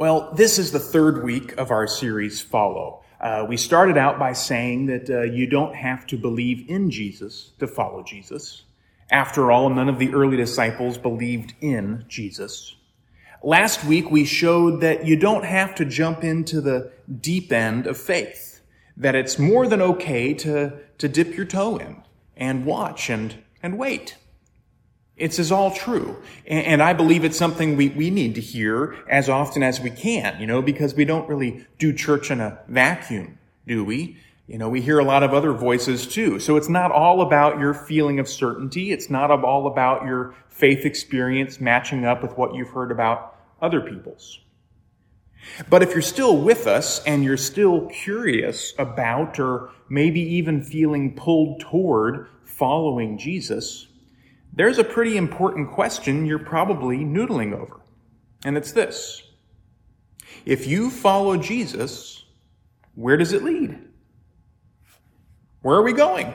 Well, this is the third week of our series, Follow. Uh, we started out by saying that uh, you don't have to believe in Jesus to follow Jesus. After all, none of the early disciples believed in Jesus. Last week, we showed that you don't have to jump into the deep end of faith, that it's more than okay to, to dip your toe in and watch and, and wait. It's is all true. And, I believe it's something we, we need to hear as often as we can, you know, because we don't really do church in a vacuum, do we? You know, we hear a lot of other voices too. So it's not all about your feeling of certainty. It's not all about your faith experience matching up with what you've heard about other people's. But if you're still with us and you're still curious about or maybe even feeling pulled toward following Jesus, there's a pretty important question you're probably noodling over. And it's this. If you follow Jesus, where does it lead? Where are we going?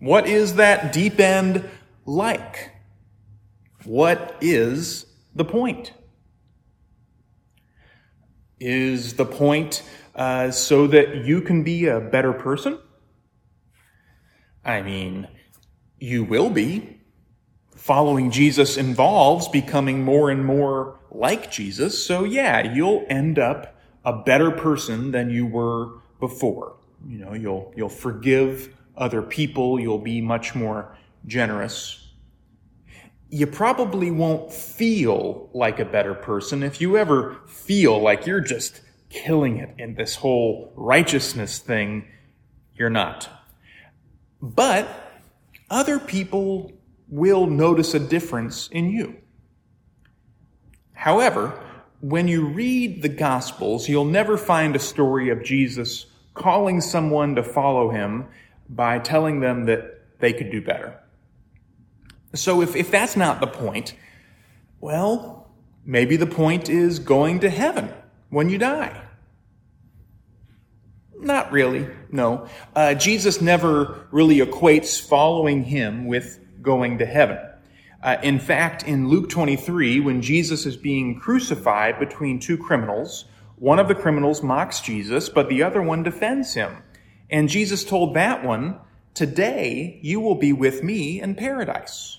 What is that deep end like? What is the point? Is the point uh, so that you can be a better person? I mean, you will be. Following Jesus involves becoming more and more like Jesus. So yeah, you'll end up a better person than you were before. You know, you'll, you'll forgive other people. You'll be much more generous. You probably won't feel like a better person if you ever feel like you're just killing it in this whole righteousness thing. You're not. But other people will notice a difference in you. However, when you read the Gospels, you'll never find a story of Jesus calling someone to follow him by telling them that they could do better. So if, if that's not the point, well, maybe the point is going to heaven when you die. Not really, no. Uh, Jesus never really equates following him with going to heaven. Uh, in fact, in Luke 23, when Jesus is being crucified between two criminals, one of the criminals mocks Jesus, but the other one defends him. And Jesus told that one, Today you will be with me in paradise.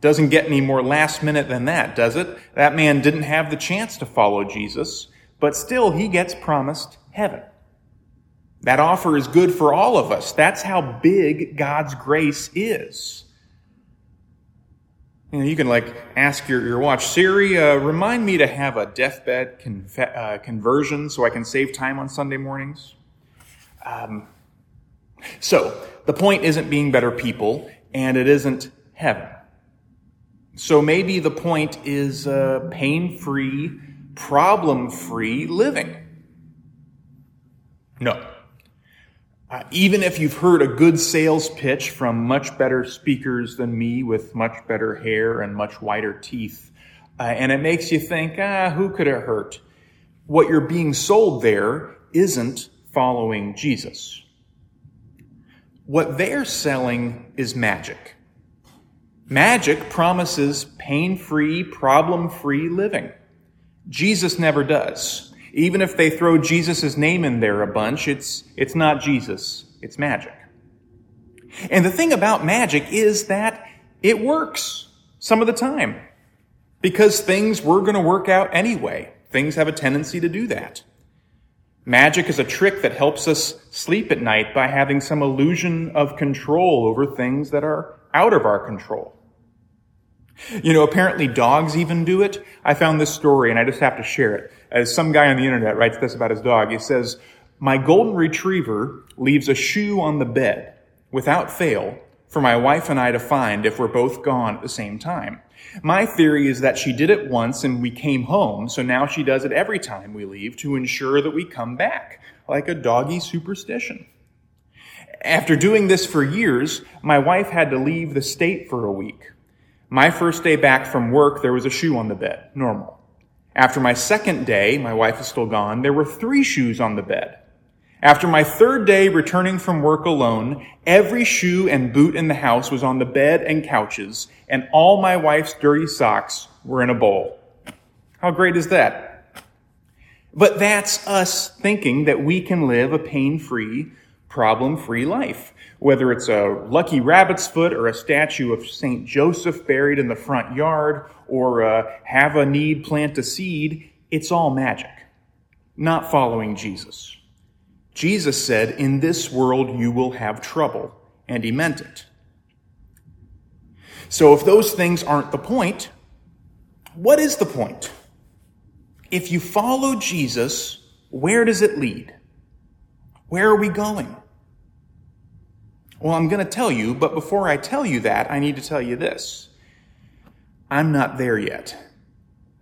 Doesn't get any more last minute than that, does it? That man didn't have the chance to follow Jesus, but still he gets promised heaven. That offer is good for all of us. That's how big God's grace is. You know, you can like ask your, your watch, Siri, uh, remind me to have a deathbed conf- uh, conversion so I can save time on Sunday mornings. Um, so, the point isn't being better people, and it isn't heaven. So maybe the point is uh, pain free, problem free living. No. Uh, even if you've heard a good sales pitch from much better speakers than me with much better hair and much whiter teeth, uh, and it makes you think, ah, who could it hurt? What you're being sold there isn't following Jesus. What they're selling is magic. Magic promises pain free, problem free living. Jesus never does. Even if they throw Jesus' name in there a bunch, it's, it's not Jesus, it's magic. And the thing about magic is that it works some of the time because things were going to work out anyway. Things have a tendency to do that. Magic is a trick that helps us sleep at night by having some illusion of control over things that are out of our control. You know, apparently dogs even do it. I found this story and I just have to share it. As some guy on the internet writes this about his dog, he says, My golden retriever leaves a shoe on the bed without fail for my wife and I to find if we're both gone at the same time. My theory is that she did it once and we came home, so now she does it every time we leave to ensure that we come back, like a doggy superstition. After doing this for years, my wife had to leave the state for a week. My first day back from work, there was a shoe on the bed, normal. After my second day, my wife is still gone, there were three shoes on the bed. After my third day returning from work alone, every shoe and boot in the house was on the bed and couches, and all my wife's dirty socks were in a bowl. How great is that? But that's us thinking that we can live a pain-free, problem-free life. Whether it's a lucky rabbit's foot or a statue of St. Joseph buried in the front yard or uh, have a need, plant a seed, it's all magic. Not following Jesus. Jesus said, in this world you will have trouble. And he meant it. So if those things aren't the point, what is the point? If you follow Jesus, where does it lead? Where are we going? Well, I'm going to tell you, but before I tell you that, I need to tell you this. I'm not there yet.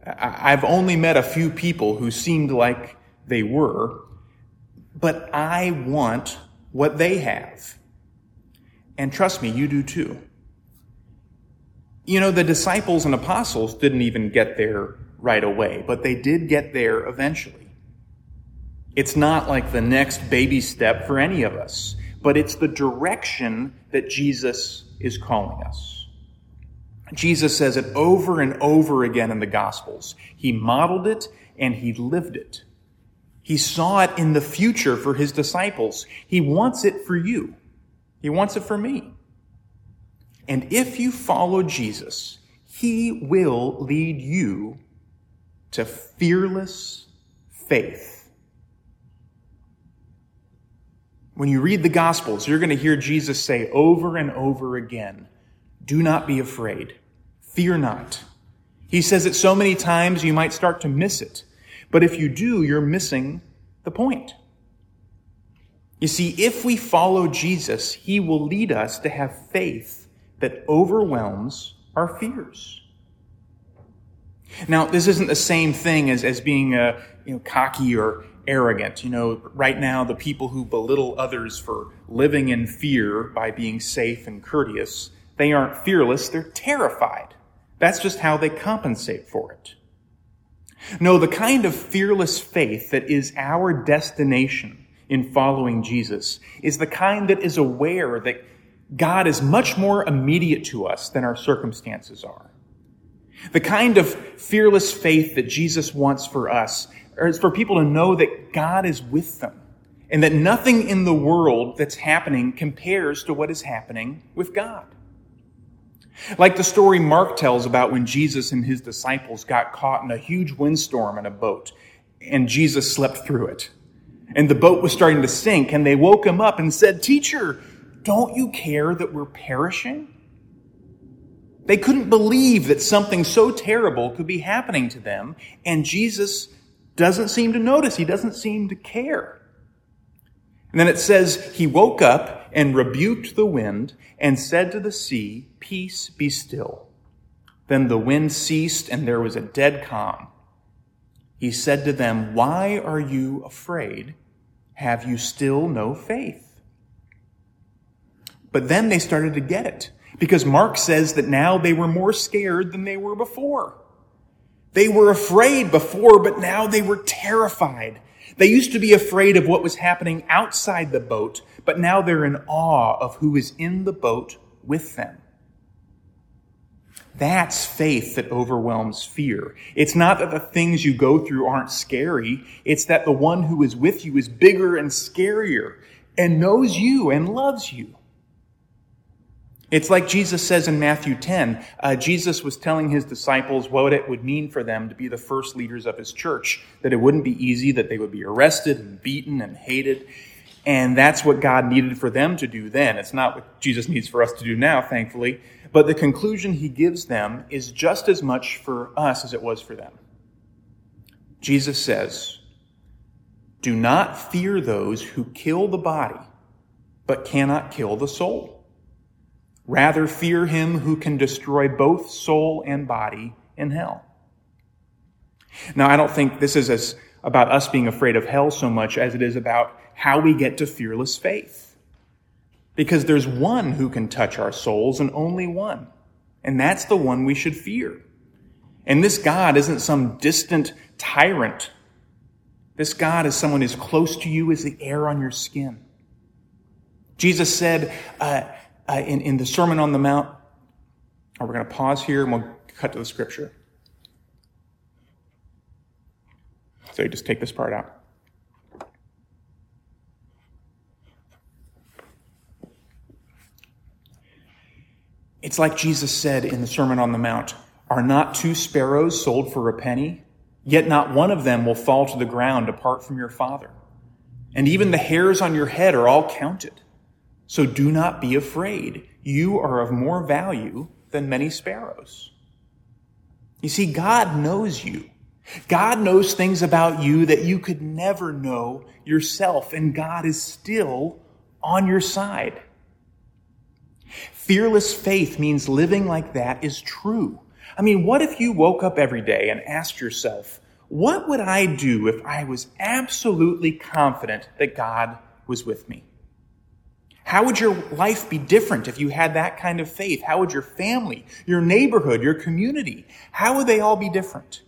I've only met a few people who seemed like they were, but I want what they have. And trust me, you do too. You know, the disciples and apostles didn't even get there right away, but they did get there eventually. It's not like the next baby step for any of us, but it's the direction that Jesus is calling us. Jesus says it over and over again in the Gospels. He modeled it and he lived it. He saw it in the future for his disciples. He wants it for you. He wants it for me. And if you follow Jesus, he will lead you to fearless faith. When you read the Gospels, you're going to hear Jesus say over and over again, Do not be afraid. Fear not. He says it so many times you might start to miss it. But if you do, you're missing the point. You see, if we follow Jesus, he will lead us to have faith that overwhelms our fears. Now, this isn't the same thing as, as being uh, you know, cocky or arrogant. You know, right now, the people who belittle others for living in fear by being safe and courteous, they aren't fearless, they're terrified. That's just how they compensate for it. No, the kind of fearless faith that is our destination in following Jesus is the kind that is aware that God is much more immediate to us than our circumstances are. The kind of fearless faith that Jesus wants for us is for people to know that God is with them and that nothing in the world that's happening compares to what is happening with God. Like the story Mark tells about when Jesus and his disciples got caught in a huge windstorm in a boat and Jesus slept through it. And the boat was starting to sink and they woke him up and said, Teacher, don't you care that we're perishing? They couldn't believe that something so terrible could be happening to them, and Jesus doesn't seem to notice. He doesn't seem to care. And then it says, He woke up and rebuked the wind and said to the sea, Peace, be still. Then the wind ceased and there was a dead calm. He said to them, Why are you afraid? Have you still no faith? But then they started to get it because Mark says that now they were more scared than they were before. They were afraid before, but now they were terrified. They used to be afraid of what was happening outside the boat, but now they're in awe of who is in the boat with them. That's faith that overwhelms fear. It's not that the things you go through aren't scary. It's that the one who is with you is bigger and scarier and knows you and loves you. It's like Jesus says in Matthew 10. Uh, Jesus was telling his disciples what it would mean for them to be the first leaders of his church, that it wouldn't be easy, that they would be arrested and beaten and hated. And that's what God needed for them to do then. It's not what Jesus needs for us to do now, thankfully. But the conclusion he gives them is just as much for us as it was for them. Jesus says, Do not fear those who kill the body, but cannot kill the soul. Rather, fear him who can destroy both soul and body in hell. Now, I don't think this is as about us being afraid of hell so much as it is about how we get to fearless faith. Because there's one who can touch our souls and only one. And that's the one we should fear. And this God isn't some distant tyrant. This God is someone as close to you as the air on your skin. Jesus said, uh, uh, in, in the Sermon on the Mount. We're going to pause here and we'll cut to the scripture. So you just take this part out. It's like Jesus said in the Sermon on the Mount Are not two sparrows sold for a penny? Yet not one of them will fall to the ground apart from your Father. And even the hairs on your head are all counted. So do not be afraid. You are of more value than many sparrows. You see, God knows you. God knows things about you that you could never know yourself, and God is still on your side. Fearless faith means living like that is true. I mean, what if you woke up every day and asked yourself, what would I do if I was absolutely confident that God was with me? How would your life be different if you had that kind of faith? How would your family, your neighborhood, your community, how would they all be different?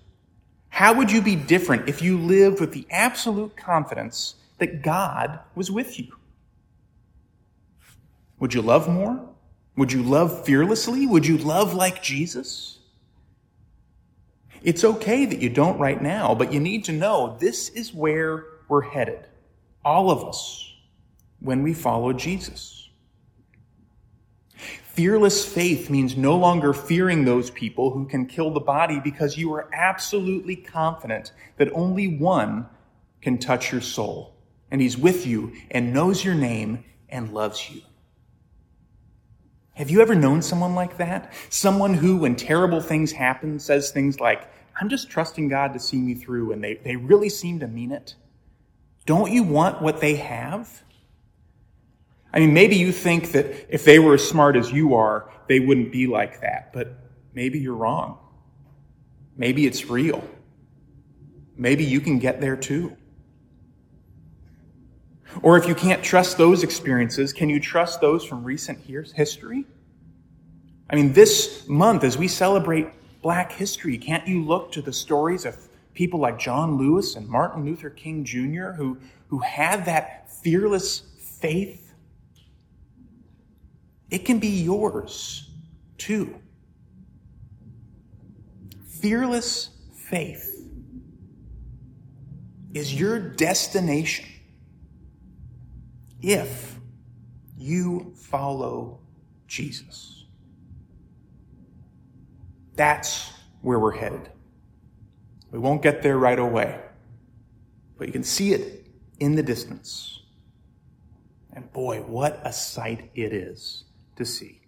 How would you be different if you lived with the absolute confidence that God was with you? Would you love more? Would you love fearlessly? Would you love like Jesus? It's okay that you don't right now, but you need to know this is where we're headed. All of us when we follow Jesus. Fearless faith means no longer fearing those people who can kill the body because you are absolutely confident that only one can touch your soul. And he's with you and knows your name and loves you. Have you ever known someone like that? Someone who, when terrible things happen, says things like, I'm just trusting God to see me through, and they, they really seem to mean it? Don't you want what they have? I mean, maybe you think that if they were as smart as you are, they wouldn't be like that, but maybe you're wrong. Maybe it's real. Maybe you can get there too. Or if you can't trust those experiences, can you trust those from recent history? I mean, this month, as we celebrate Black history, can't you look to the stories of people like John Lewis and Martin Luther King Jr., who, who had that fearless faith it can be yours too. Fearless faith is your destination if you follow Jesus. That's where we're headed. We won't get there right away, but you can see it in the distance. And boy, what a sight it is to see.